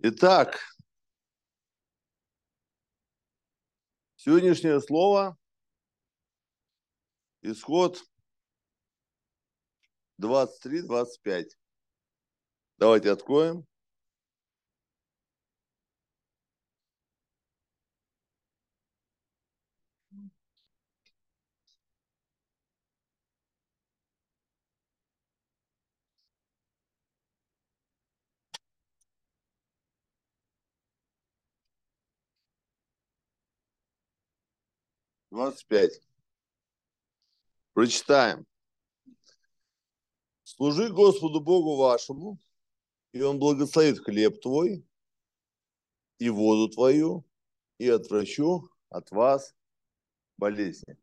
Итак, сегодняшнее слово – исход 23-25. Давайте откроем. Двадцать пять. Прочитаем. Служи Господу Богу вашему, и Он благословит хлеб твой и воду твою, и отвращу от вас болезни.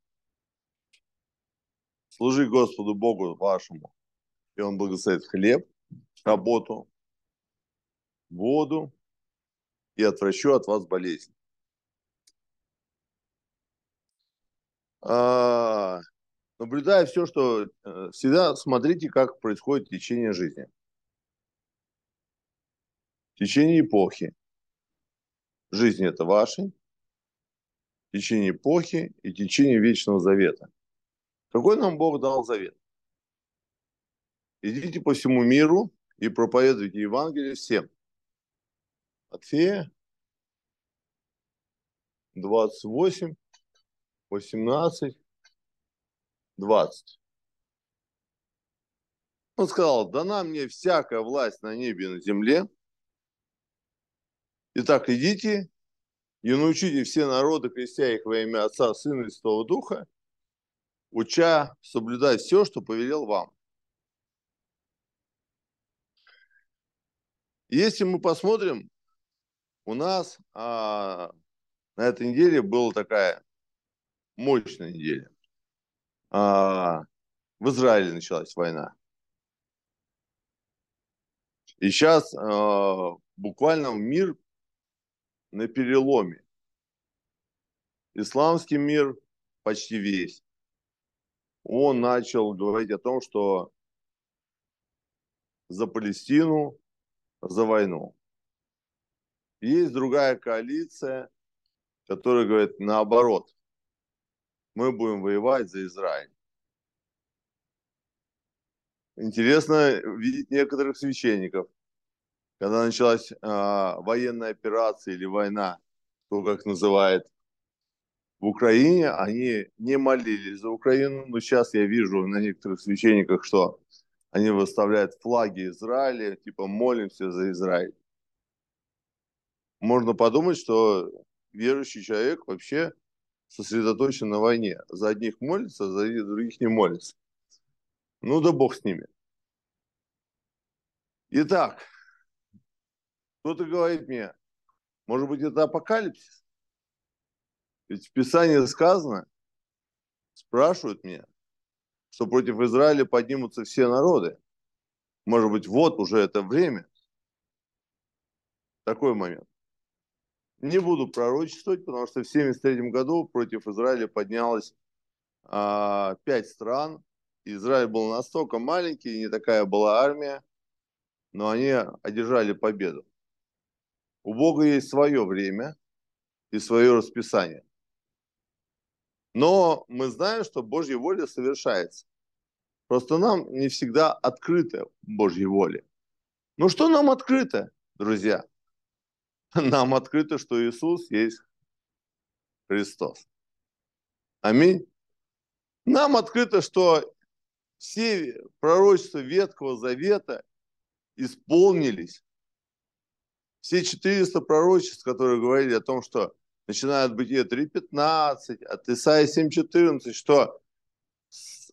Служи Господу Богу вашему, и Он благословит хлеб, работу, воду, и отвращу от вас болезнь. Наблюдая все, что э, всегда смотрите, как происходит течение жизни. Течение эпохи. Жизнь это вашей, течение эпохи и течение вечного завета. Какой нам Бог дал завет? Идите по всему миру и проповедуйте Евангелие всем. Матфея 28, 18, 20. Он сказал, дана мне всякая власть на небе и на земле. Итак, идите и научите все народы, крестя их во имя Отца, Сына и Святого Духа, уча соблюдать все, что повелел вам. Если мы посмотрим, у нас а, на этой неделе была такая мощная неделя а, в Израиле началась война. И сейчас а, буквально мир на переломе. Исламский мир почти весь. Он начал говорить о том, что за Палестину, за войну. Есть другая коалиция, которая говорит наоборот мы будем воевать за Израиль. Интересно видеть некоторых священников, когда началась э, военная операция или война, то как называет, в Украине, они не молились за Украину, но сейчас я вижу на некоторых священниках, что они выставляют флаги Израиля, типа молимся за Израиль. Можно подумать, что верующий человек вообще сосредоточен на войне. За одних молится, за других не молится. Ну да бог с ними. Итак, кто-то говорит мне, может быть, это апокалипсис? Ведь в Писании сказано, спрашивают меня, что против Израиля поднимутся все народы. Может быть, вот уже это время. Такой момент. Не буду пророчествовать, потому что в 1973 году против Израиля поднялось а, пять стран. Израиль был настолько маленький, не такая была армия, но они одержали победу. У Бога есть свое время и свое расписание. Но мы знаем, что Божья воля совершается. Просто нам не всегда открыта Божья воля. Ну что нам открыто, друзья? нам открыто, что Иисус есть Христос. Аминь. Нам открыто, что все пророчества Ветхого Завета исполнились. Все 400 пророчеств, которые говорили о том, что начиная от Бытия 3.15, от Исаия 7.14, что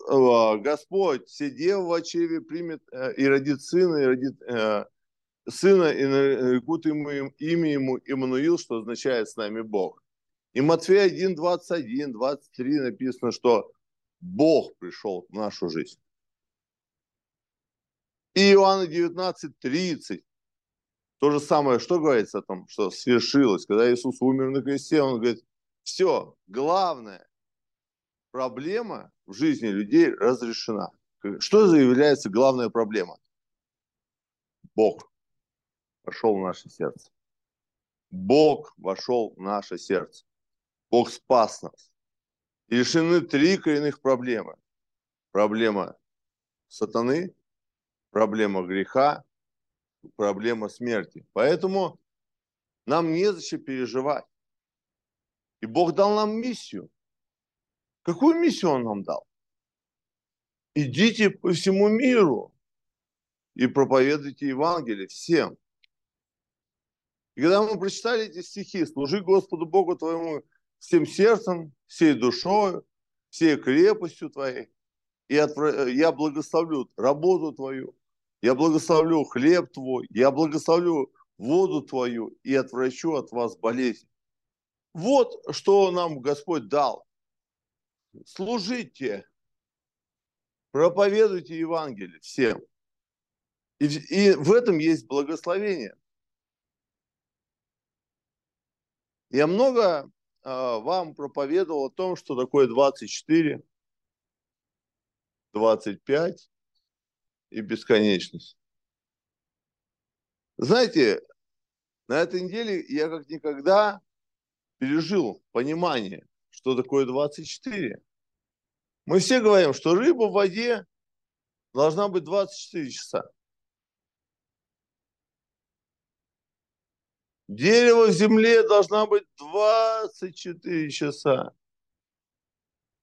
Господь все девы в очеве примет э, и родит сына, и родит э, сына, и нарекут ему имя ему Иммануил, что означает с нами Бог. И Матфея 1, 21, 23 написано, что Бог пришел в нашу жизнь. И Иоанна 19, 30. То же самое, что говорится о том, что свершилось. Когда Иисус умер на кресте, Он говорит, все, главная проблема в жизни людей разрешена. Что заявляется главная проблема? Бог. Вошел в наше сердце. Бог вошел в наше сердце. Бог спас нас. И решены три коренных проблемы. Проблема сатаны, проблема греха, проблема смерти. Поэтому нам незачем переживать. И Бог дал нам миссию. Какую миссию Он нам дал? Идите по всему миру и проповедуйте Евангелие всем. И когда мы прочитали эти стихи, служи Господу Богу твоему всем сердцем, всей душой, всей крепостью твоей, и я благословлю работу твою, я благословлю хлеб твой, я благословлю воду твою и отвращу от вас болезнь. Вот что нам Господь дал. Служите, проповедуйте Евангелие всем. И в этом есть благословение. Я много э, вам проповедовал о том, что такое 24, 25 и бесконечность. Знаете, на этой неделе я как никогда пережил понимание, что такое 24. Мы все говорим, что рыба в воде должна быть 24 часа. Дерево в земле должна быть 24 часа.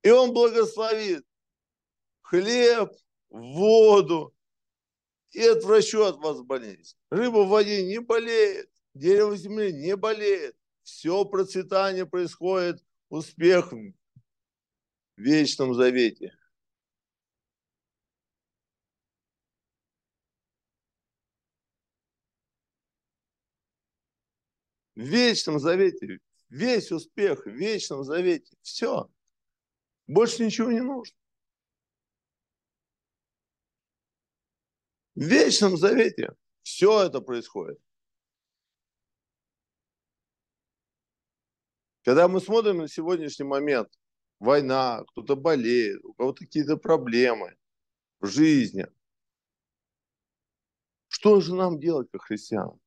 И он благословит хлеб, воду и отвращу от вас болезнь. Рыба в воде не болеет, дерево в земле не болеет. Все процветание происходит, успех в вечном завете. В вечном завете, весь успех в вечном завете. Все. Больше ничего не нужно. В вечном завете все это происходит. Когда мы смотрим на сегодняшний момент, война, кто-то болеет, у кого-то какие-то проблемы в жизни, что же нам делать, как христианам?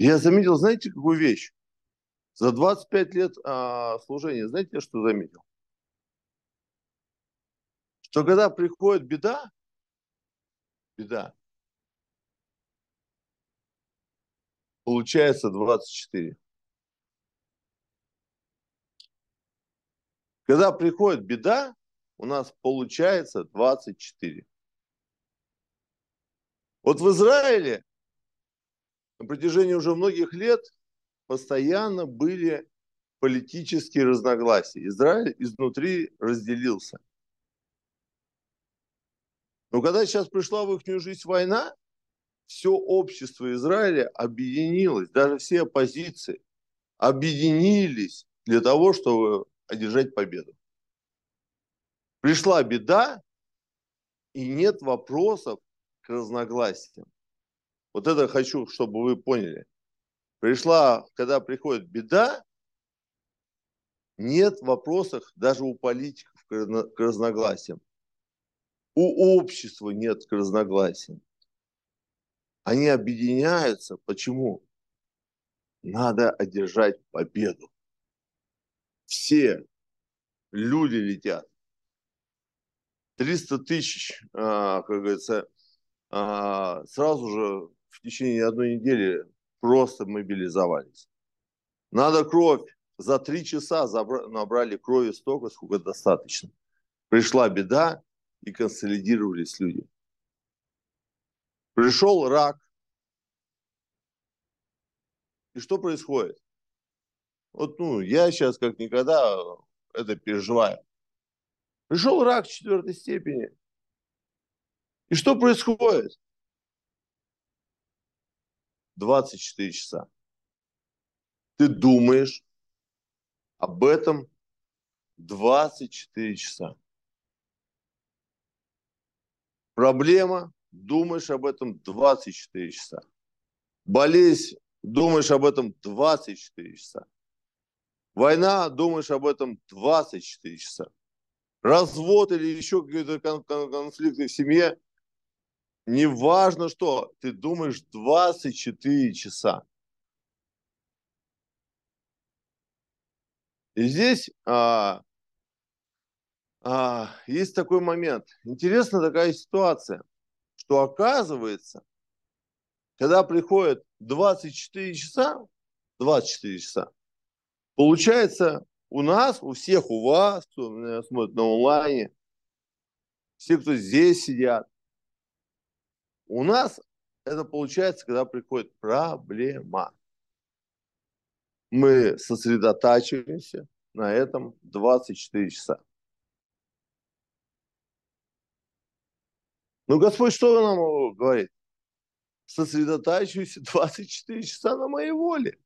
Я заметил, знаете, какую вещь? За 25 лет а, служения, знаете, что заметил? Что когда приходит беда, беда, получается 24. Когда приходит беда, у нас получается 24. Вот в Израиле на протяжении уже многих лет постоянно были политические разногласия. Израиль изнутри разделился. Но когда сейчас пришла в их жизнь война, все общество Израиля объединилось, даже все оппозиции объединились для того, чтобы одержать победу. Пришла беда, и нет вопросов к разногласиям. Вот это хочу, чтобы вы поняли. Пришла, когда приходит беда, нет вопросов даже у политиков к разногласиям. У общества нет к разногласиям. Они объединяются. Почему? Надо одержать победу все люди летят. 300 тысяч, а, как говорится, а, сразу же в течение одной недели просто мобилизовались. Надо кровь. За три часа набрали крови столько, сколько достаточно. Пришла беда, и консолидировались люди. Пришел рак. И что происходит? Вот, ну, я сейчас как никогда это переживаю. Пришел рак четвертой степени. И что происходит? 24 часа. Ты думаешь об этом 24 часа. Проблема, думаешь об этом 24 часа. Болезнь, думаешь об этом 24 часа. Война, думаешь об этом 24 часа. Развод или еще какие-то конфликты в семье, неважно что, ты думаешь 24 часа. И здесь а, а, есть такой момент. Интересна такая ситуация, что оказывается, когда приходит 24 часа, 24 часа, получается у нас, у всех, у вас, кто меня смотрит на онлайне, все, кто здесь сидят, у нас это получается, когда приходит проблема мы сосредотачиваемся на этом 24 часа. Ну, Господь что нам говорит? Сосредотачивайся 24 часа на моей воле.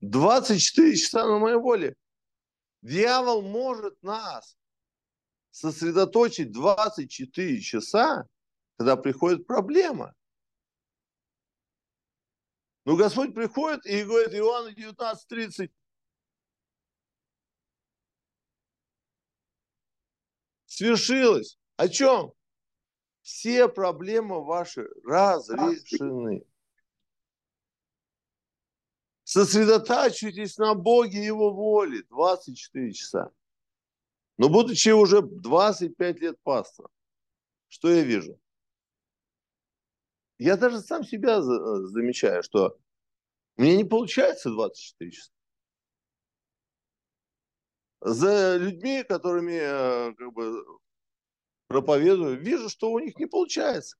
24 часа на моей воле. Дьявол может нас сосредоточить 24 часа, когда приходит проблема. Но Господь приходит и говорит, Иоанна 19.30, свершилось. О чем? Все проблемы ваши разрешены. Сосредотачивайтесь на Боге и Его воле 24 часа. Но будучи уже 25 лет пастором, что я вижу? Я даже сам себя э, замечаю, что мне не получается 24 часа. За людьми, которыми э, как бы проповедую, вижу, что у них не получается.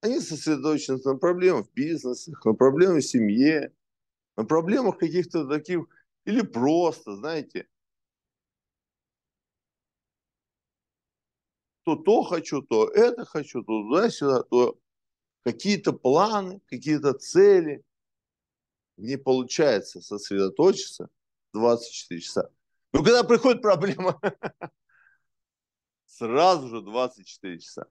Они сосредоточены на проблемах в бизнесе, на проблемах в семье, на проблемах каких-то таких, или просто, знаете, то то хочу, то это хочу, то туда-сюда, то какие-то планы, какие-то цели. Не получается сосредоточиться 24 часа. Но когда приходит проблема, сразу же 24 часа.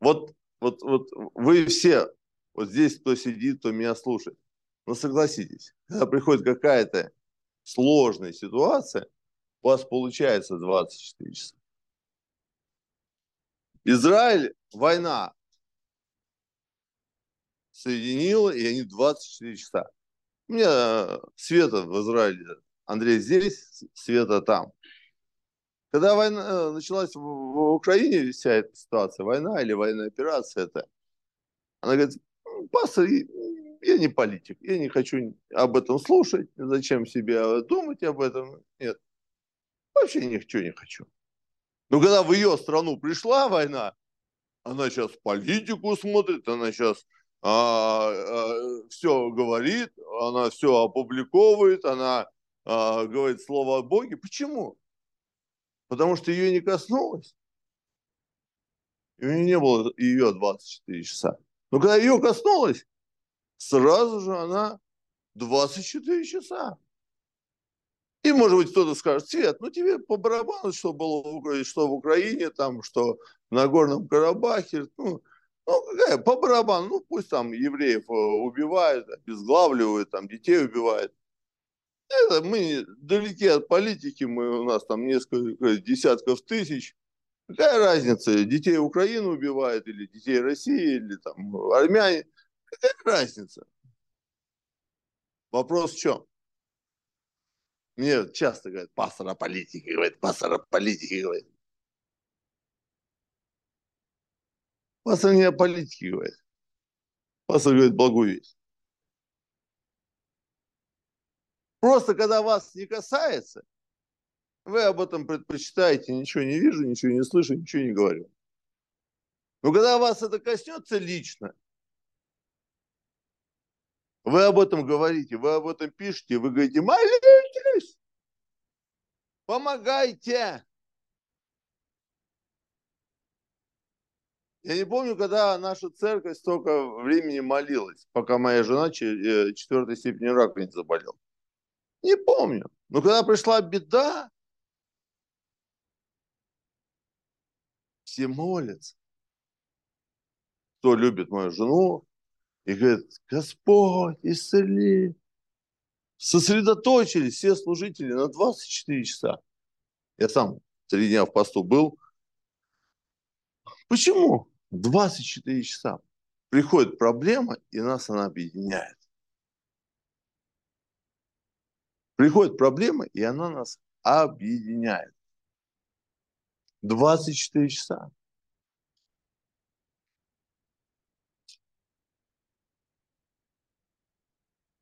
Вот, вот, вот вы все, вот здесь кто сидит, кто меня слушает, но согласитесь, когда приходит какая-то сложная ситуация, у вас получается 24 часа. Израиль, война, соединила, и они 24 часа. У меня э, Света в Израиле, Андрей здесь, Света там. Когда война э, началась в, в Украине, вся эта ситуация, война или военная операция, это, она говорит, пастор, я не политик, я не хочу об этом слушать, зачем себе думать об этом, нет, вообще ничего не хочу. Но когда в ее страну пришла война, она сейчас политику смотрит, она сейчас а, а, все говорит, она все опубликовывает, она а, говорит слово о Боге. Почему? Потому что ее не коснулось. И у нее не было ее 24 часа. Но когда ее коснулось, сразу же она 24 часа. И, может быть, кто-то скажет, Свет, ну тебе по барабану, что было что в Украине, там, что в Нагорном Карабахе. Ну, ну, какая, по барабану, ну, пусть там евреев э, убивают, обезглавливают, там, детей убивают. Это мы далеки от политики, мы, у нас там несколько десятков тысяч. Какая разница, детей Украины убивают, или детей России, или там армяне. Какая разница? Вопрос в чем? Мне часто говорят, пастор о политике, говорит, пастор о политике, говорит. Пастор не о политике говорит. Пастор говорит благую весть. Просто когда вас не касается, вы об этом предпочитаете, ничего не вижу, ничего не слышу, ничего не говорю. Но когда вас это коснется лично, вы об этом говорите, вы об этом пишете, вы говорите, молитесь, помогайте. Я не помню, когда наша церковь столько времени молилась, пока моя жена э, четвертой степени рака не заболела. Не помню. Но когда пришла беда, все молятся. Кто любит мою жену и говорит, Господь, исцели. Сосредоточились все служители на 24 часа. Я сам три дня в посту был, Почему 24 часа приходит проблема, и нас она объединяет? Приходит проблема, и она нас объединяет. 24 часа.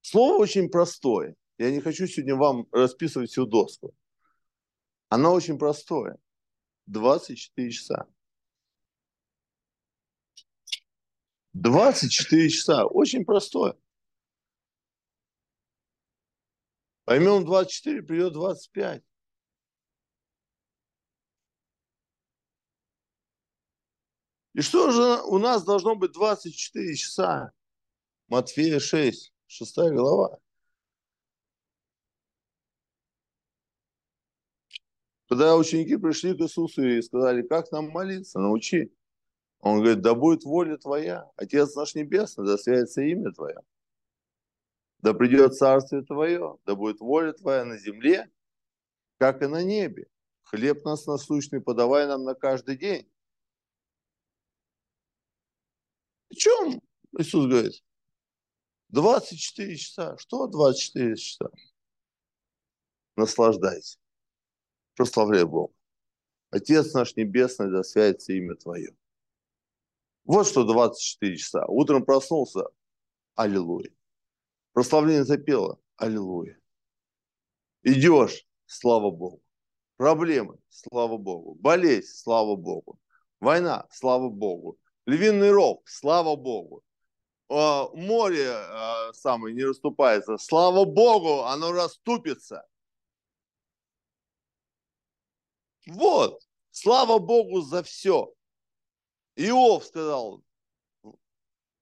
Слово очень простое. Я не хочу сегодня вам расписывать всю доску. Оно очень простое. 24 часа. 24 часа. Очень простое. Поймем 24, придет 25. И что же у нас должно быть 24 часа? Матфея 6, 6 глава. Когда ученики пришли к Иисусу и сказали, как нам молиться, научи. Он говорит, да будет воля твоя, Отец наш Небесный, да святится имя Твое. Да придет Царствие Твое, да будет воля Твоя на земле, как и на небе. Хлеб нас насущный подавай нам на каждый день. О чем Иисус говорит? 24 часа. Что 24 часа? Наслаждайся. Прославляй Бога. Отец наш Небесный, да святится имя Твое. Вот что 24 часа. Утром проснулся, аллилуйя. Прославление запело, аллилуйя. Идешь, слава Богу. Проблемы, слава Богу. Болезнь, слава Богу. Война, слава Богу. Львиный рог, слава Богу. Море а, самое не расступается, слава Богу, оно расступится. Вот, слава Богу за все. Иов сказал,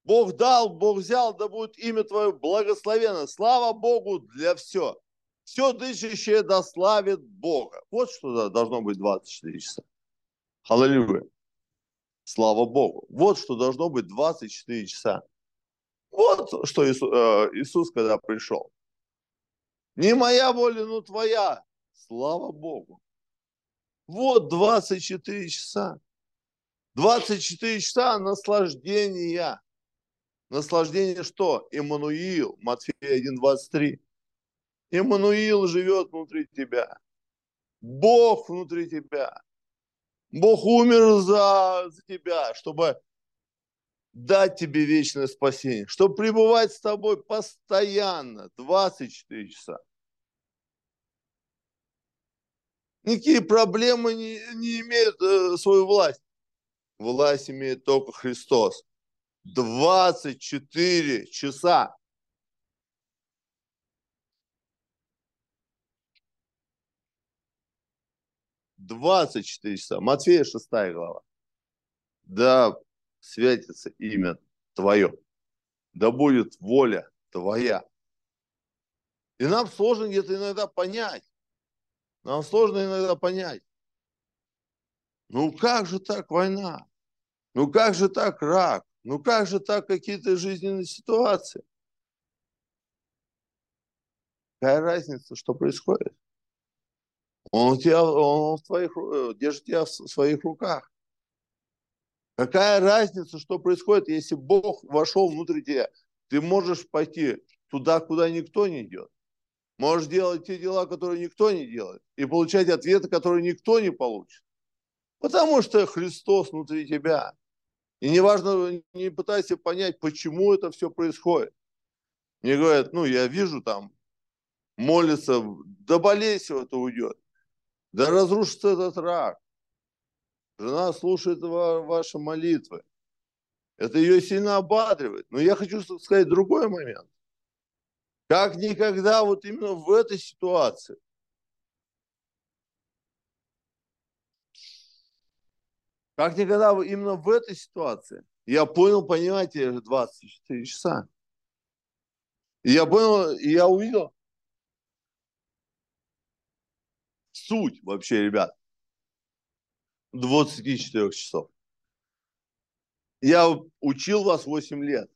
Бог дал, Бог взял, да будет имя Твое благословено. Слава Богу для все. Все дышащее да славит Бога. Вот что должно быть 24 часа. Аллилуйя. Слава Богу. Вот что должно быть 24 часа. Вот что Иисус, э, Иисус когда пришел. Не моя воля, но твоя. Слава Богу. Вот 24 часа. 24 часа наслаждения. Наслаждение что? Иммануил, Матфея 1.23. Иммануил живет внутри тебя. Бог внутри тебя. Бог умер за, за тебя, чтобы дать тебе вечное спасение, чтобы пребывать с тобой постоянно, 24 часа. Никакие проблемы не, не имеют э, свою власть власть имеет только Христос. 24 часа. Двадцать четыре часа. Матфея шестая глава. Да святится имя Твое. Да будет воля Твоя. И нам сложно где-то иногда понять. Нам сложно иногда понять. Ну как же так война? Ну как же так рак? Ну как же так какие-то жизненные ситуации? Какая разница, что происходит? Он, тебя, он в твоих, э, держит тебя в своих руках. Какая разница, что происходит, если Бог вошел внутрь тебя? Ты можешь пойти туда, куда никто не идет. Можешь делать те дела, которые никто не делает. И получать ответы, которые никто не получит. Потому что Христос внутри тебя. И неважно, не пытайся понять, почему это все происходит. Мне говорят, ну, я вижу там, молится, да болезнь это уйдет. Да разрушится этот рак. Жена слушает ваши молитвы. Это ее сильно ободривает. Но я хочу сказать другой момент. Как никогда вот именно в этой ситуации Как никогда именно в этой ситуации я понял понятие 24 часа. Я понял, и я увидел суть вообще, ребят, 24 часов. Я учил вас 8 лет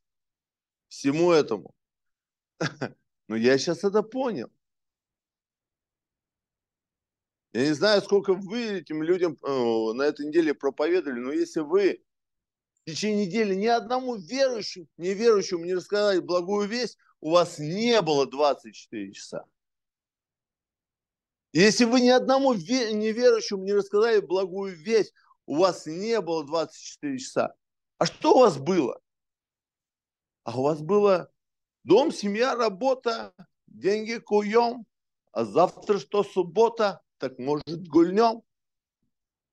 всему этому. Но я сейчас это понял. Я не знаю, сколько вы этим людям э, на этой неделе проповедовали, но если вы в течение недели ни одному верующему, неверующему не рассказали благую весть, у вас не было 24 часа. Если вы ни одному неверующему не рассказали благую весть, у вас не было 24 часа. А что у вас было? А у вас было дом, семья, работа, деньги куем, а завтра что суббота, так может гульнем.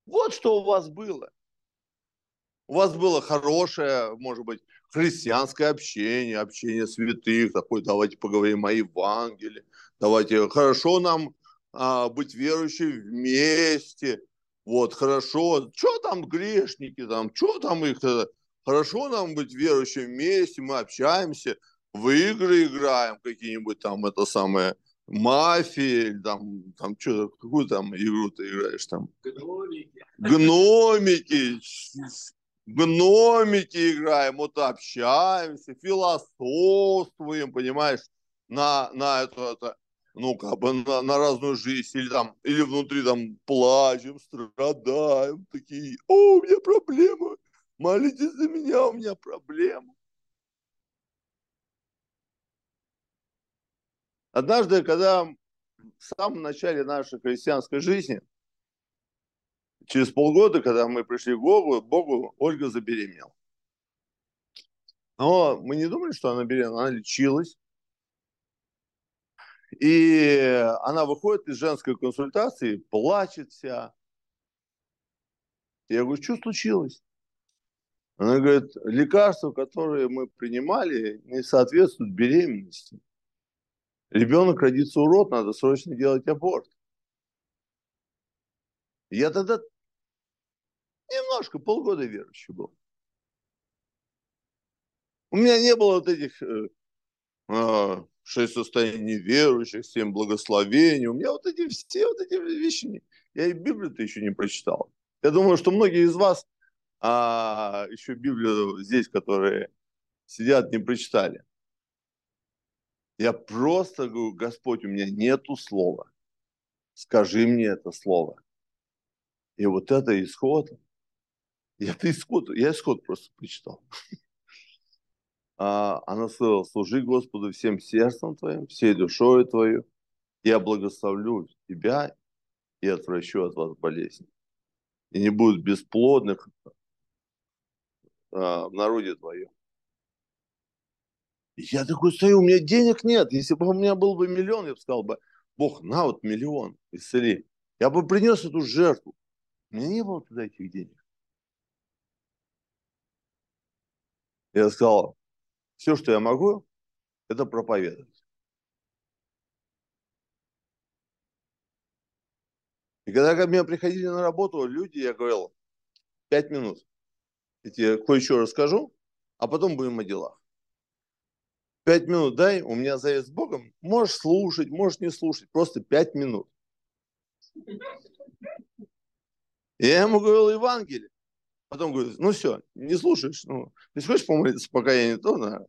Вот что у вас было. У вас было хорошее, может быть, христианское общение, общение святых, такой, давайте поговорим о Евангелии, давайте, хорошо нам а, быть верующими вместе, вот, хорошо, что там грешники, там, что там их, хорошо нам быть верующими вместе, мы общаемся, в игры играем какие-нибудь там, это самое, мафии, там, там что, какую там игру ты играешь там? Гномики. Гномики, гномики играем, вот общаемся, философствуем, понимаешь, на, на это, это ну, как бы на, на разную жизнь, или там, или внутри там плачем, страдаем, такие, о, у меня проблемы, молитесь за меня, у меня проблемы. Однажды, когда в самом начале нашей христианской жизни, через полгода, когда мы пришли к Богу, Богу Ольга забеременела. Но мы не думали, что она беременна, она лечилась. И она выходит из женской консультации, плачет вся. Я говорю, что случилось? Она говорит, лекарства, которые мы принимали, не соответствуют беременности. Ребенок родится урод, надо срочно делать аборт. Я тогда немножко, полгода верующий был. У меня не было вот этих э, а, шесть состояний неверующих, семь благословений. У меня вот эти все вот эти вещи, я и Библию-то еще не прочитал. Я думаю, что многие из вас а, еще Библию здесь, которые сидят, не прочитали. Я просто говорю, Господь, у меня нету слова. Скажи мне это слово. И вот это исход. Я исход, я исход просто прочитал. А, она сказала, служи Господу всем сердцем твоим, всей душой твою. Я благословлю тебя и отвращу от вас болезнь. И не будет бесплодных а, в народе твоем. Я такой стою, у меня денег нет. Если бы у меня был бы миллион, я бы сказал бы, Бог, на вот миллион, исцели. Я бы принес эту жертву. У меня не было туда этих денег. Я сказал, все, что я могу, это проповедовать. И когда ко мне приходили на работу люди, я говорил, пять минут. Я тебе кое-что расскажу, а потом будем о делах. Пять минут дай, у меня завет с Богом. Можешь слушать, можешь не слушать. Просто пять минут. Я ему говорил Евангелие. Потом говорю, ну все, не слушаешь. Ну, ты хочешь помолиться, пока я не то, на...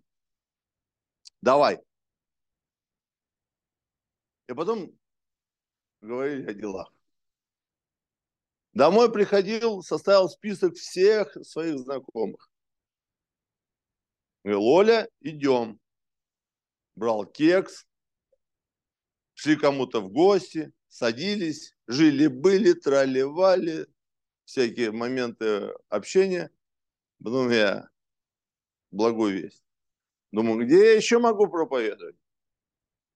давай. И потом говорили о делах. Домой приходил, составил список всех своих знакомых. Говорю, Оля, идем брал кекс, шли кому-то в гости, садились, жили-были, тролливали, всякие моменты общения. Потом я благую весть. Думаю, где я еще могу проповедовать?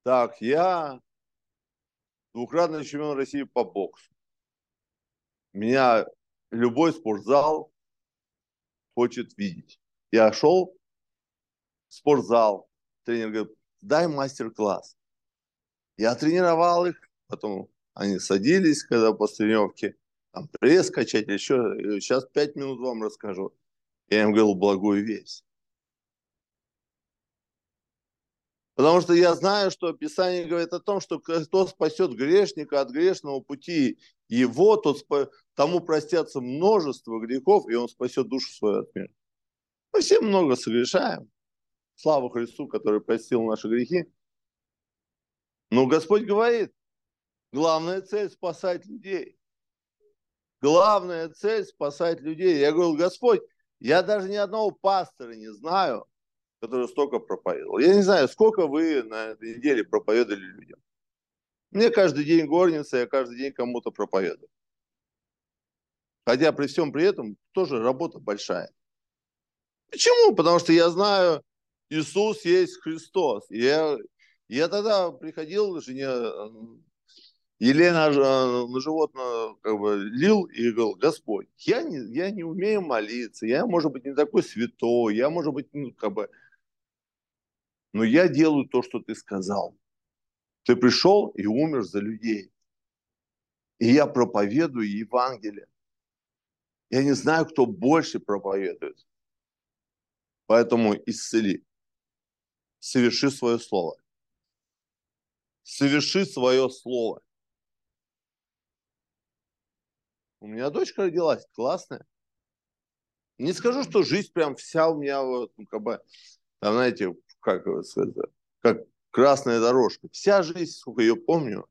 Так, я двукратный чемпион России по боксу. Меня любой спортзал хочет видеть. Я шел в спортзал, тренер говорит, дай мастер-класс. Я тренировал их, потом они садились, когда после тренировки, там, пресс качать, еще, сейчас пять минут вам расскажу. Я им говорил благую весть. Потому что я знаю, что Писание говорит о том, что кто спасет грешника от грешного пути его, тот, тому простятся множество грехов, и он спасет душу свою от мира. Мы все много согрешаем. Слава Христу, который простил наши грехи. Но Господь говорит, Главная цель – спасать людей. Главная цель – спасать людей. Я говорю, Господь, я даже ни одного пастора не знаю, который столько проповедовал. Я не знаю, сколько вы на этой неделе проповедовали людям. Мне каждый день горница, я каждый день кому-то проповедую. Хотя при всем при этом тоже работа большая. Почему? Потому что я знаю, Иисус есть Христос. Я, я тогда приходил жене Елена э, на животное как бы лил и говорил, Господь, я не, я не умею молиться, я, может быть, не такой святой, я, может быть, ну, как бы, но я делаю то, что ты сказал. Ты пришел и умер за людей. И я проповедую Евангелие. Я не знаю, кто больше проповедует. Поэтому исцели. Соверши свое слово. Соверши свое слово. У меня дочка родилась, классная. Не скажу, что жизнь прям вся у меня вот, ну, как бы, там, знаете, как сказать, как красная дорожка. Вся жизнь, сколько ее помню,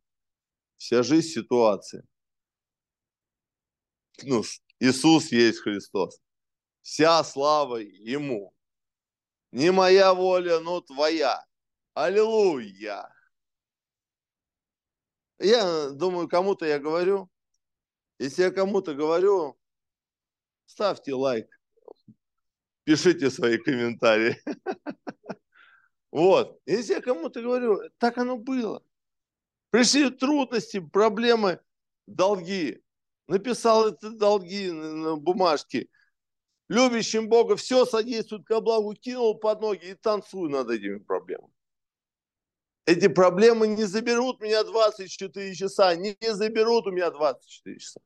вся жизнь ситуация. Ну, Иисус есть Христос. Вся слава Ему. Не моя воля, но твоя. Аллилуйя. Я думаю, кому-то я говорю, если я кому-то говорю, ставьте лайк, пишите свои комментарии. Вот. Если я кому-то говорю, так оно было. Пришли трудности, проблемы, долги. Написал это долги на бумажке. Любящим Бога все содействует ко благу, кинул под ноги и танцую над этими проблемами. Эти проблемы не заберут меня 24 часа, не заберут у меня 24 часа.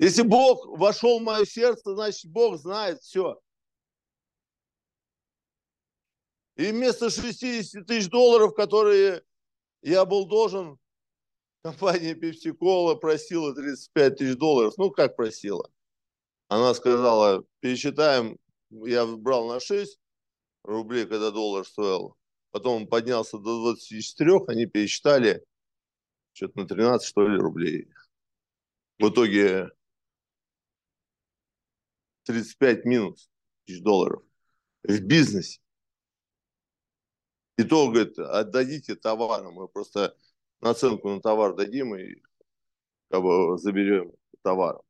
Если Бог вошел в мое сердце, значит, Бог знает все. И вместо 60 тысяч долларов, которые я был должен, компания Pepsi Cola просила 35 тысяч долларов. Ну, как просила? Она сказала, пересчитаем, я брал на 6 рублей, когда доллар стоил. Потом он поднялся до 24, они пересчитали что-то на 13, что ли, рублей. В итоге 35 минус тысяч долларов в бизнесе. И то, говорит, отдадите товар, мы просто наценку на товар дадим и как бы заберем товар.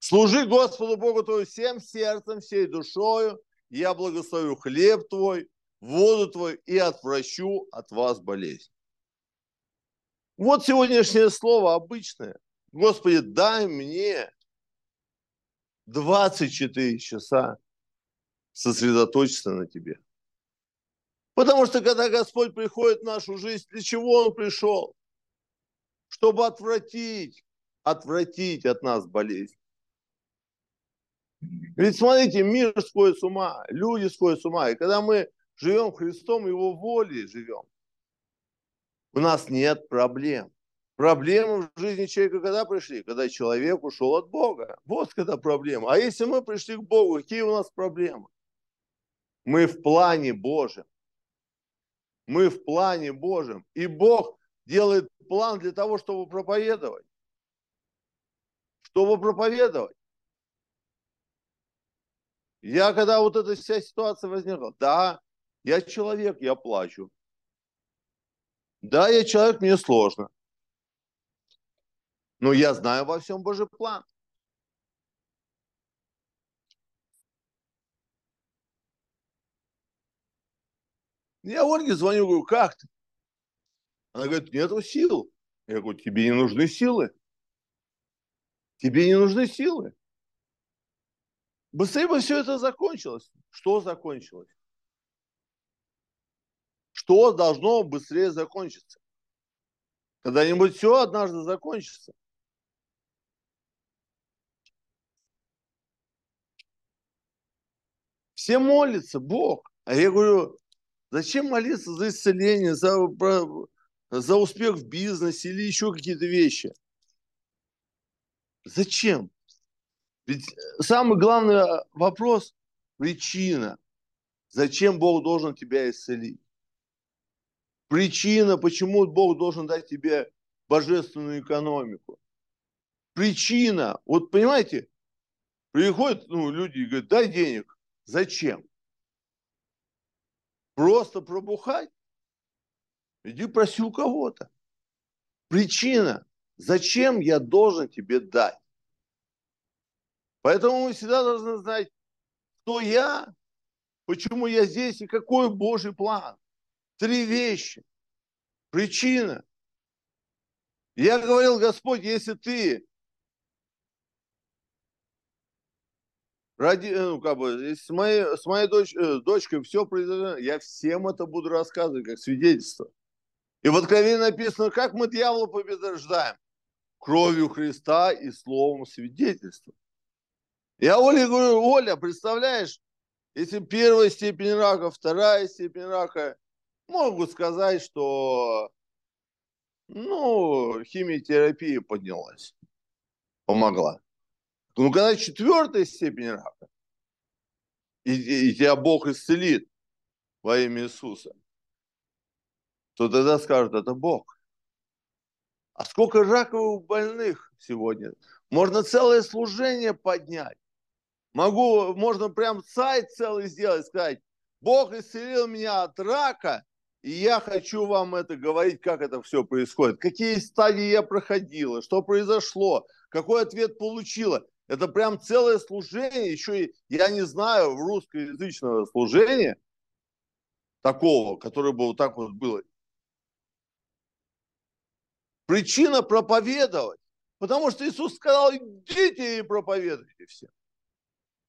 Служи Господу Богу твою всем сердцем, всей душою, я благословю хлеб твой, воду твою и отвращу от вас болезнь. Вот сегодняшнее слово обычное. Господи, дай мне 24 часа сосредоточиться на тебе. Потому что когда Господь приходит в нашу жизнь, для чего Он пришел? Чтобы отвратить, отвратить от нас болезнь. Ведь смотрите, мир сходит с ума, люди сходят с ума. И когда мы живем Христом, Его волей живем, у нас нет проблем. Проблемы в жизни человека когда пришли? Когда человек ушел от Бога. Вот когда проблема. А если мы пришли к Богу, какие у нас проблемы? Мы в плане Божьем. Мы в плане Божьем. И Бог делает план для того, чтобы проповедовать. Чтобы проповедовать. Я, когда вот эта вся ситуация возникла, да, я человек, я плачу. Да, я человек, мне сложно. Но я знаю во всем Божий план. Я Ольге звоню, говорю, как ты? Она говорит, нету сил. Я говорю, тебе не нужны силы. Тебе не нужны силы. Быстрее бы все это закончилось. Что закончилось? Что должно быстрее закончиться? Когда-нибудь все однажды закончится. Все молятся, Бог. А я говорю, зачем молиться за исцеление, за, за успех в бизнесе или еще какие-то вещи? Зачем? Ведь самый главный вопрос – причина. Зачем Бог должен тебя исцелить? Причина, почему Бог должен дать тебе божественную экономику. Причина, вот понимаете, приходят ну, люди и говорят, дай денег. Зачем? Просто пробухать? Иди проси у кого-то. Причина, зачем я должен тебе дать? Поэтому мы всегда должны знать, кто я, почему я здесь и какой Божий план. Три вещи. Причина. Я говорил, Господь, если ты ради, ну, как бы, с моей, с моей дочь, э, дочкой все произойдет, я всем это буду рассказывать, как свидетельство. И в Откровении написано, как мы дьявола побеждаем? Кровью Христа и словом свидетельства. Я Оле говорю, Оля, представляешь, если первая степень рака, вторая степень рака, могут сказать, что ну, химиотерапия поднялась, помогла. Ну, когда четвертая степень рака, и, и тебя Бог исцелит во имя Иисуса, то тогда скажут, это Бог. А сколько раковых больных сегодня? Можно целое служение поднять. Могу, можно прям сайт целый сделать, сказать, Бог исцелил меня от рака, и я хочу вам это говорить, как это все происходит, какие стадии я проходила, что произошло, какой ответ получила. Это прям целое служение, еще и, я не знаю, в русскоязычного служения такого, которое бы вот так вот было. Причина проповедовать. Потому что Иисус сказал, идите и проповедуйте всем.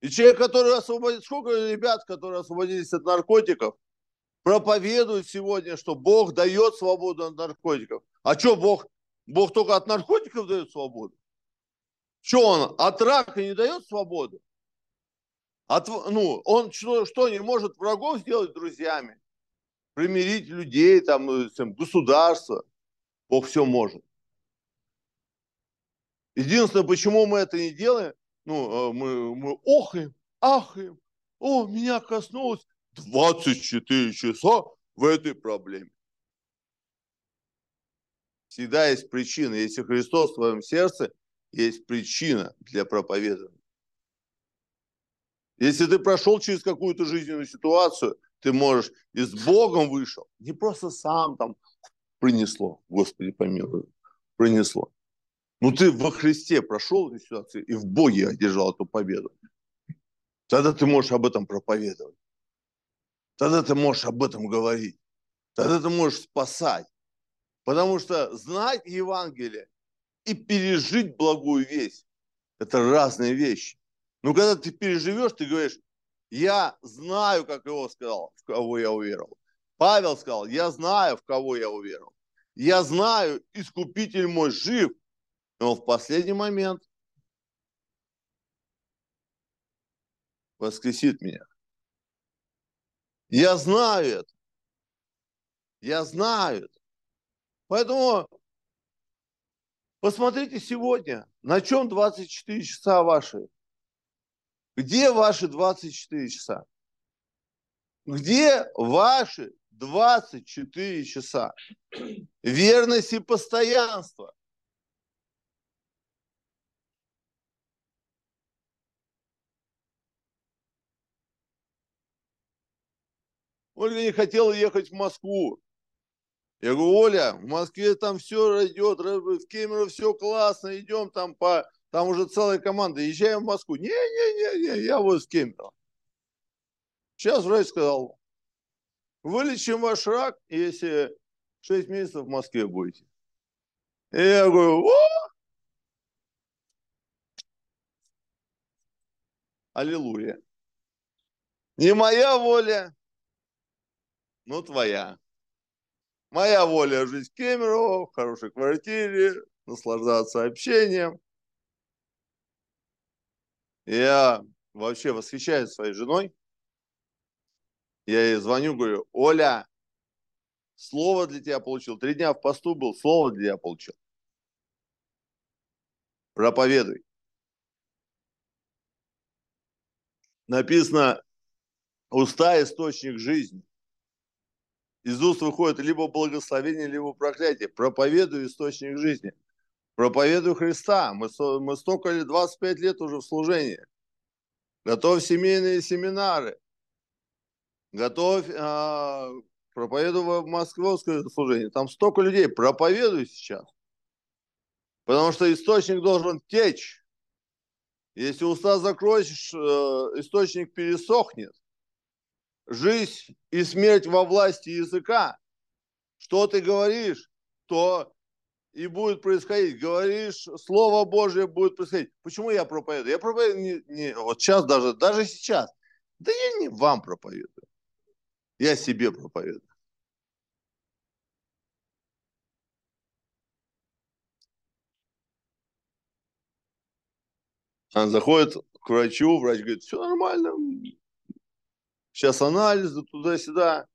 И человек, который освободит, сколько ребят, которые освободились от наркотиков, проповедуют сегодня, что Бог дает свободу от наркотиков. А что Бог? Бог только от наркотиков дает свободу? Что он от рака не дает свободу? От, ну, он что, что не может врагов сделать друзьями? Примирить людей, там, э, государство. Бог все может. Единственное, почему мы это не делаем, ну, э, мы, мы охаем, ахаем. О, меня коснулось 24 часа в этой проблеме. Всегда есть причина. Если Христос в твоем сердце, есть причина для проповедования. Если ты прошел через какую-то жизненную ситуацию, ты можешь и с Богом вышел, не просто сам там принесло, Господи помилуй, принесло. Ну ты во Христе прошел эту ситуацию и в Боге одержал эту победу. Тогда ты можешь об этом проповедовать. Тогда ты можешь об этом говорить. Тогда ты можешь спасать. Потому что знать Евангелие и пережить благую весть – это разные вещи. Но когда ты переживешь, ты говоришь, я знаю, как его сказал, в кого я уверовал. Павел сказал, я знаю, в кого я уверовал. Я знаю, искупитель мой жив, но в последний момент воскресит меня. Я знаю это. Я знаю это. Поэтому посмотрите сегодня, на чем 24 часа ваши. Где ваши 24 часа? Где ваши 24 часа? Верность и постоянство. Ольга не хотела ехать в Москву. Я говорю, Оля, в Москве там все идет, в Кемерово все классно, идем там по... Там уже целая команда, езжаем в Москву. Не-не-не, я вот в Кемерово. Сейчас врач сказал, вылечим ваш рак, если 6 месяцев в Москве будете. И я говорю, о! Аллилуйя. Не моя воля, ну, твоя. Моя воля жить в Кемерово, в хорошей квартире, наслаждаться общением. Я вообще восхищаюсь своей женой. Я ей звоню, говорю, Оля, слово для тебя получил. Три дня в посту был, слово для тебя получил. Проповедуй. Написано, уста – источник жизни. Из уст выходит либо благословение, либо проклятие. Проповедуй источник жизни. Проповедуй Христа. Мы, мы столько лет, 25 лет уже в служении. Готовь семейные семинары. Готовь, а, проповедуй в московское служение. Там столько людей. Проповедуй сейчас. Потому что источник должен течь. Если уста закроешь, э, источник пересохнет. Жизнь и смерть во власти языка. Что ты говоришь, то и будет происходить. Говоришь, Слово Божье будет происходить. Почему я проповедую? Я проповедую не, не вот сейчас даже, даже сейчас. Да я не вам проповедую. Я себе проповедую. Она заходит к врачу, врач говорит, все нормально, сейчас анализы туда-сюда,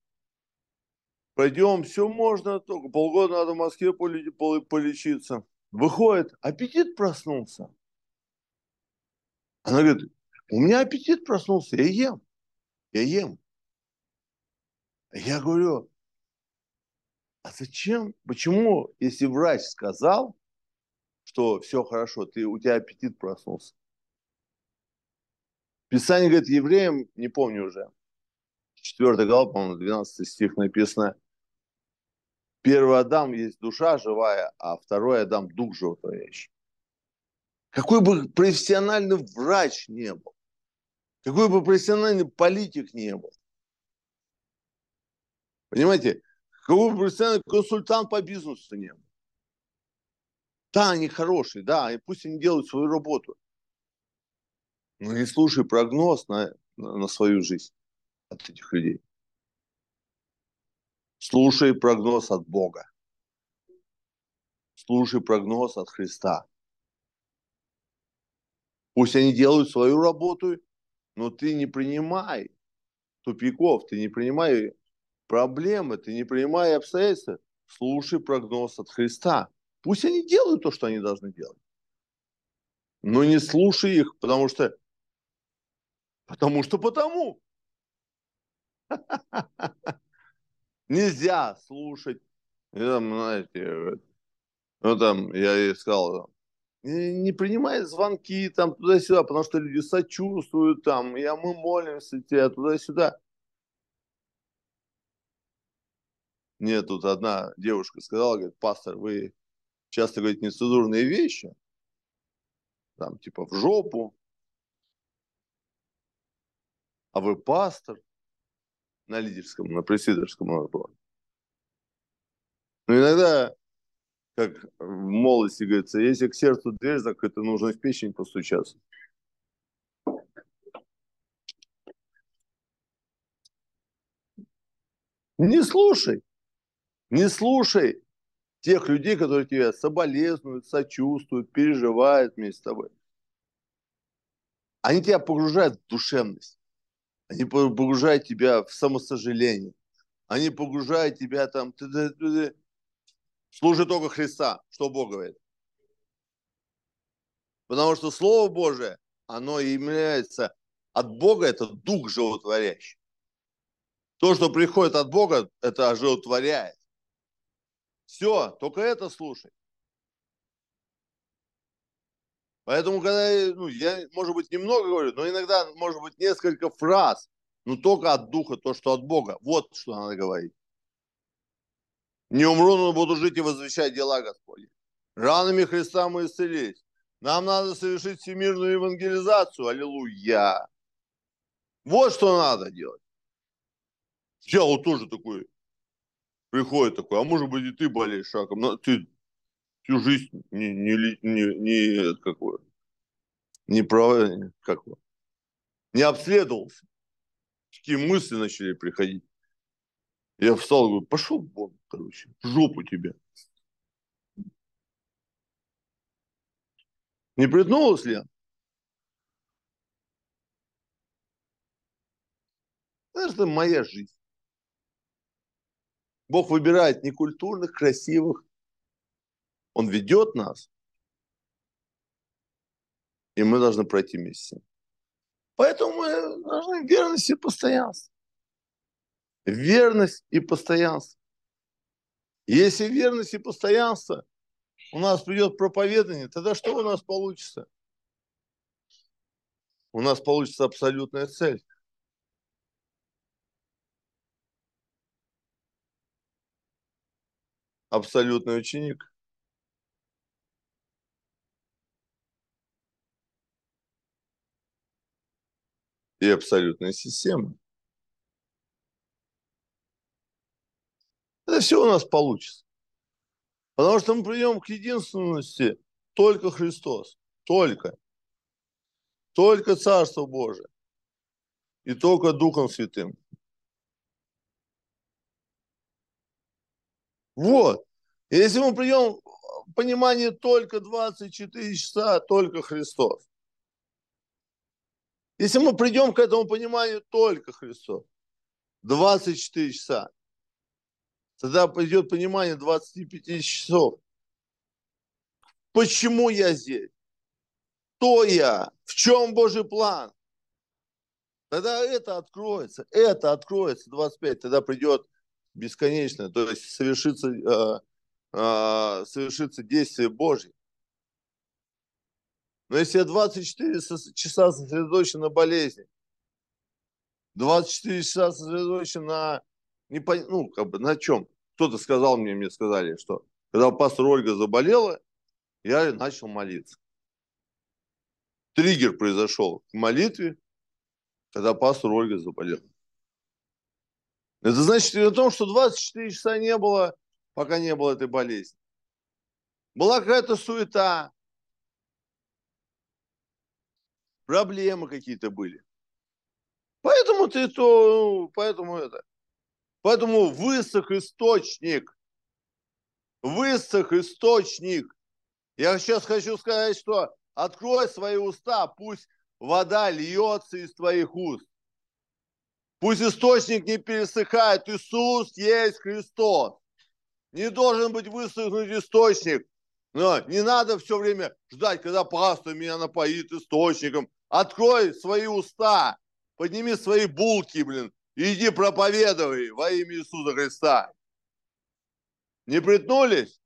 пойдем, все можно, только полгода надо в Москве полечиться. Выходит, аппетит проснулся. Она говорит, у меня аппетит проснулся, я ем, я ем. Я говорю, а зачем, почему, если врач сказал, что все хорошо, ты, у тебя аппетит проснулся? Писание говорит евреям, не помню уже, 4 глава, по-моему, 12 стих написано, первый Адам есть душа живая, а второй Адам дух животворящий. Какой бы профессиональный врач не был, какой бы профессиональный политик не был, понимаете, какой бы профессиональный консультант по бизнесу не был. Да, они хорошие, да, и пусть они делают свою работу. Но не слушай прогноз на, на свою жизнь от этих людей. Слушай прогноз от Бога. Слушай прогноз от Христа. Пусть они делают свою работу, но ты не принимай тупиков, ты не принимай проблемы, ты не принимай обстоятельства. Слушай прогноз от Христа. Пусть они делают то, что они должны делать. Но не слушай их, потому что потому что потому. Нельзя слушать. И там, знаете, ну там, я ей сказал, не, принимай звонки там туда-сюда, потому что люди сочувствуют там, я мы молимся тебе туда-сюда. Нет, тут одна девушка сказала, говорит, пастор, вы часто говорите нецензурные вещи, там типа в жопу, а вы пастор на лидерском, на пресвитерском у нас было. Но иногда, как в молодости говорится, если к сердцу дверь закрыта, нужно в печень постучаться. Не слушай, не слушай тех людей, которые тебя соболезнуют, сочувствуют, переживают вместе с тобой. Они тебя погружают в душевность. Они погружают тебя в самосожаление. Они погружают тебя там... Служи только Христа. Что Бог говорит? Потому что Слово Божие, оно является от Бога, это Дух животворящий. То, что приходит от Бога, это оживотворяет. Все, только это слушай. Поэтому, когда ну, я, может быть, немного говорю, но иногда, может быть, несколько фраз, но только от Духа, то, что от Бога. Вот что надо говорить. Не умру, но буду жить и возвещать дела Господи. Ранами Христа мы исцелились. Нам надо совершить всемирную евангелизацию. Аллилуйя. Вот что надо делать. Я вот тоже такой, приходит такой, а может быть и ты болеешь шагом, но ты всю жизнь не, не, не, не, какое, не, прав, как, не обследовался. Такие мысли начали приходить. Я встал и говорю, пошел вон, короче, в жопу тебя. Не притнулась ли? Это моя жизнь. Бог выбирает некультурных, красивых, он ведет нас, и мы должны пройти вместе. Поэтому мы должны верности и постоянство. Верность и постоянство. Если верность и постоянство, у нас придет проповедание, тогда что у нас получится? У нас получится абсолютная цель. Абсолютный ученик. И абсолютная система. Это все у нас получится. Потому что мы придем к единственности только Христос. Только. Только Царство Божие. И только Духом Святым. Вот. Если мы придем в понимание только 24 часа, только Христос. Если мы придем к этому пониманию только Христос, 24 часа, Тогда пойдет понимание 25 часов. Почему я здесь? Кто я? В чем Божий план? Тогда это откроется, это откроется 25, тогда придет бесконечное, то есть совершится, э, э, совершится действие Божье. Но если я 24 часа сосредоточен на болезни, 24 часа сосредоточен на, не, ну, как бы на чем? кто-то сказал мне, мне сказали, что когда пастор Ольга заболела, я начал молиться. Триггер произошел к молитве, когда пастор Ольга заболела. Это значит о том, что 24 часа не было, пока не было этой болезни. Была какая-то суета, проблемы какие-то были. Поэтому ты то, поэтому это. Поэтому высох источник. Высох источник. Я сейчас хочу сказать, что открой свои уста, пусть вода льется из твоих уст. Пусть источник не пересыхает. Иисус есть Христос. Не должен быть высохнуть источник. Но не надо все время ждать, когда пастор меня напоит источником. Открой свои уста, подними свои булки, блин, Иди проповедуй во имя Иисуса Христа. Не притнулись?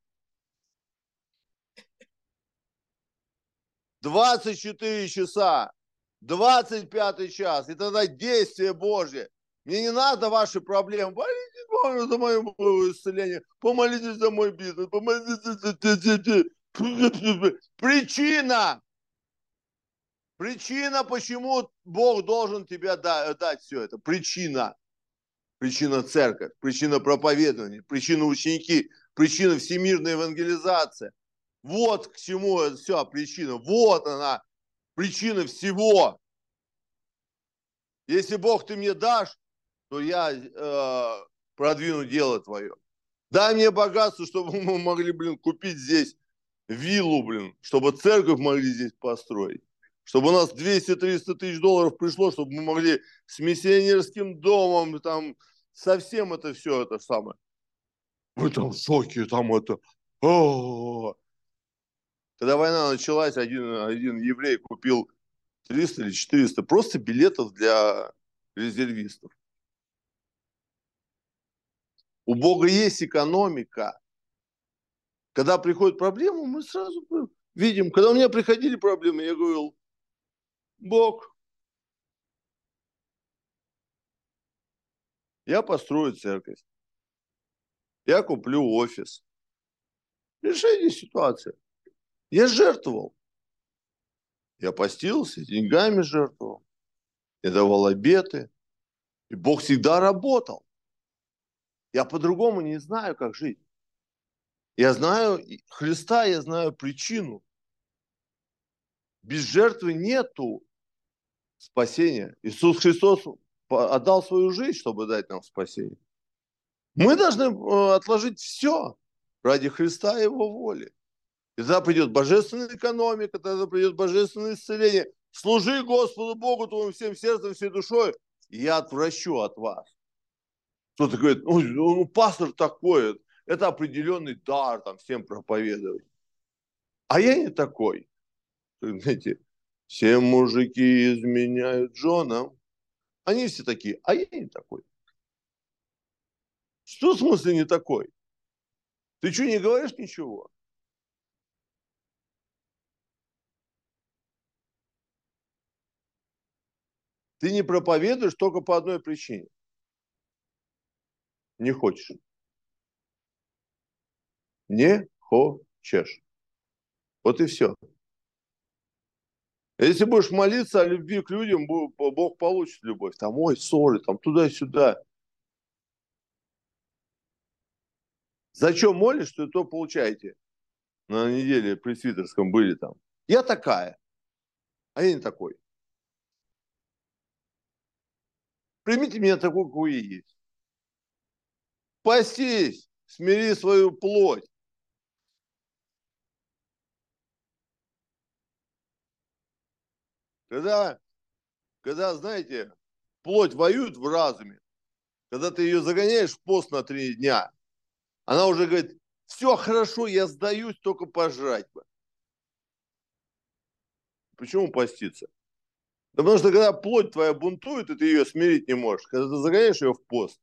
24 часа, 25 час, и тогда действие Божье. Мне не надо ваши проблемы. Помолитесь Богу за мое исцеление. Помолитесь за мой бизнес. Помолитесь. Причина. Причина, почему Бог должен тебе дать все это. Причина. Причина церковь, причина проповедования, причина ученики, причина всемирная евангелизация. Вот к чему это все причина. Вот она, причина всего. Если Бог ты мне дашь, то я э, продвину дело твое. Дай мне богатство, чтобы мы могли, блин, купить здесь виллу, блин, чтобы церковь могли здесь построить чтобы у нас 200-300 тысяч долларов пришло, чтобы мы могли с миссионерским домом, там, совсем это все это самое. Мы там в шоке, там это... О-о-о. Когда война началась, один, один еврей купил 300 или 400 просто билетов для резервистов. У Бога есть экономика. Когда приходят проблемы, мы сразу видим. Когда у меня приходили проблемы, я говорил, Бог. Я построю церковь. Я куплю офис. Решение ситуации. Я жертвовал. Я постился, деньгами жертвовал. Я давал обеты. И Бог всегда работал. Я по-другому не знаю, как жить. Я знаю Христа, я знаю причину. Без жертвы нету спасения. Иисус Христос отдал свою жизнь, чтобы дать нам спасение. Мы должны э, отложить все ради Христа и Его воли. И тогда придет божественная экономика, тогда придет божественное исцеление. Служи Господу Богу твоим всем сердцем, всей душой, и я отвращу от вас. Кто-то говорит, ну, ну пастор такой, это определенный дар, там всем проповедовать. А я не такой. Знаете, все мужики изменяют женам. Они все такие, а я не такой. Что в смысле не такой? Ты что, не говоришь ничего? Ты не проповедуешь только по одной причине. Не хочешь. Не хочешь. Вот и все. Если будешь молиться о любви к людям, Бог получит любовь. Там, ой, ссоры, там туда-сюда. Зачем молишь, что то получаете? На неделе при Свитерском были там. Я такая, а я не такой. Примите меня такой, какой есть. Постись, смири свою плоть. Когда, когда, знаете, плоть воюет в разуме, когда ты ее загоняешь в пост на три дня, она уже говорит, все хорошо, я сдаюсь, только пожрать бы. Почему поститься? Да потому что когда плоть твоя бунтует, и ты ее смирить не можешь, когда ты загоняешь ее в пост,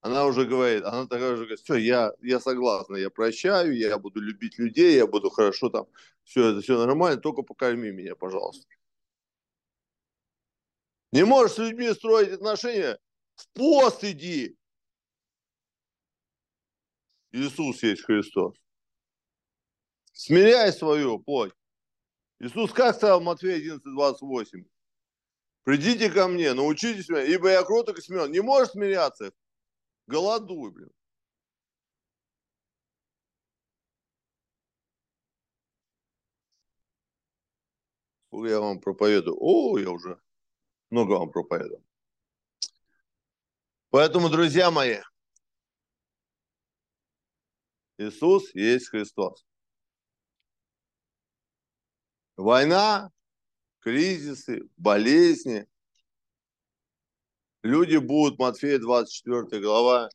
она уже говорит, она такая же говорит, все, я, я согласна, я прощаю, я буду любить людей, я буду хорошо там, все это все нормально, только покорми меня, пожалуйста. Не можешь с людьми строить отношения? В пост иди. Иисус есть Христос. Смиряй свою плоть. Иисус как сказал в Матфея 11, 28? Придите ко мне, научитесь меня, ибо я кроток и смен. Не можешь смиряться? Голодуй, блин. Я вам проповедую? О, я уже много вам проповедовал. Поэтому, друзья мои, Иисус есть Христос. Война, кризисы, болезни. Люди будут, Матфея 24 глава,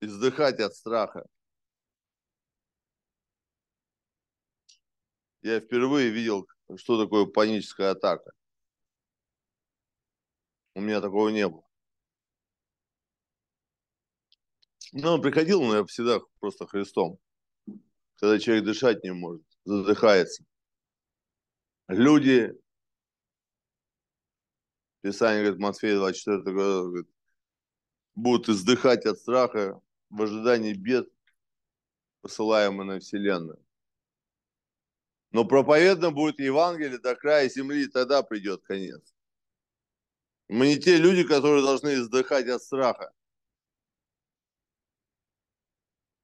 издыхать от страха. Я впервые видел, что такое паническая атака. У меня такого не было. Ну, он приходил, но я всегда просто Христом. Когда человек дышать не может, задыхается. Люди, Писание говорит, Матфея 24 года, говорит, будут издыхать от страха в ожидании бед, посылаемых на Вселенную. Но проповедно будет Евангелие до края земли, и тогда придет конец. Мы не те люди, которые должны издыхать от страха.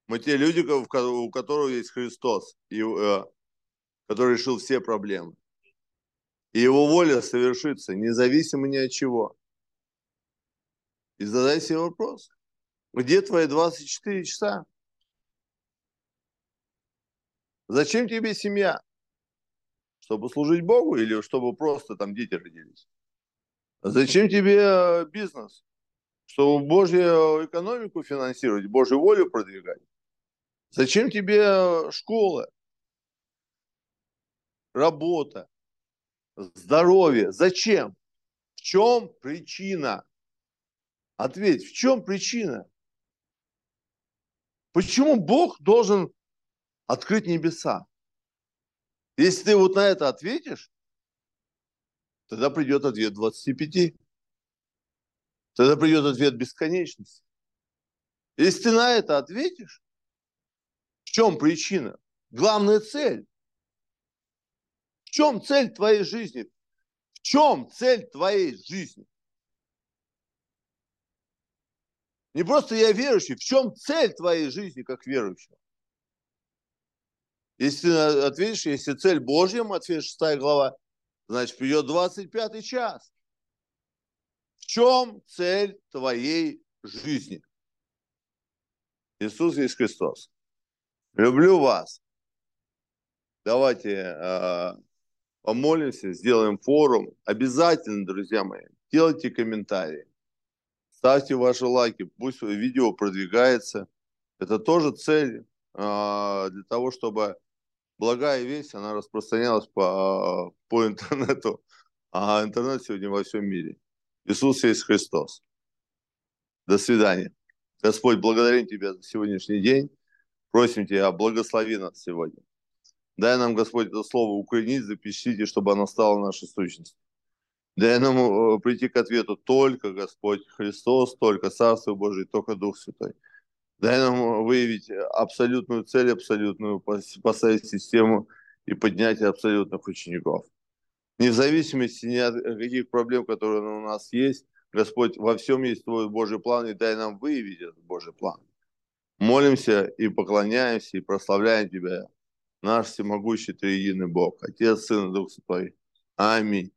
Мы те люди, у которых есть Христос, э, который решил все проблемы. И его воля совершится, независимо ни от чего. И задай себе вопрос. Где твои 24 часа? Зачем тебе семья? Чтобы служить Богу или чтобы просто там дети родились? Зачем тебе э, бизнес? Чтобы Божью экономику финансировать, Божью волю продвигать? Зачем тебе э, школа, работа, здоровье? Зачем? В чем причина? Ответь, в чем причина? Почему Бог должен открыть небеса? Если ты вот на это ответишь, тогда придет ответ 25. Тогда придет ответ бесконечности. Если ты на это ответишь, в чем причина? Главная цель. В чем цель твоей жизни? В чем цель твоей жизни? Не просто я верующий, в чем цель твоей жизни как верующего? Если ты ответишь, если цель Божья, Матфея 6 глава, значит, придет 25 час. В чем цель твоей жизни? Иисус есть Христос. Люблю вас. Давайте э, помолимся, сделаем форум. Обязательно, друзья мои, делайте комментарии. Ставьте ваши лайки, пусть видео продвигается. Это тоже цель э, для того, чтобы благая весть, она распространялась по, по интернету А интернет сегодня во всем мире. Иисус есть Христос. До свидания. Господь, благодарим Тебя за сегодняшний день. Просим Тебя, благослови нас сегодня. Дай нам, Господь, это слово укоренить, запишите, чтобы оно стало нашей сущностью. Дай нам э, прийти к ответу только Господь Христос, только Царство Божие, только Дух Святой. Дай нам выявить абсолютную цель, абсолютную поставить систему и поднять абсолютных учеников. Не в зависимости ни от каких проблем, которые у нас есть, Господь, во всем есть Твой Божий план, и дай нам выявить этот Божий план. Молимся и поклоняемся, и прославляем Тебя, наш всемогущий Триединый Бог, Отец, Сын и Дух Святой. Аминь.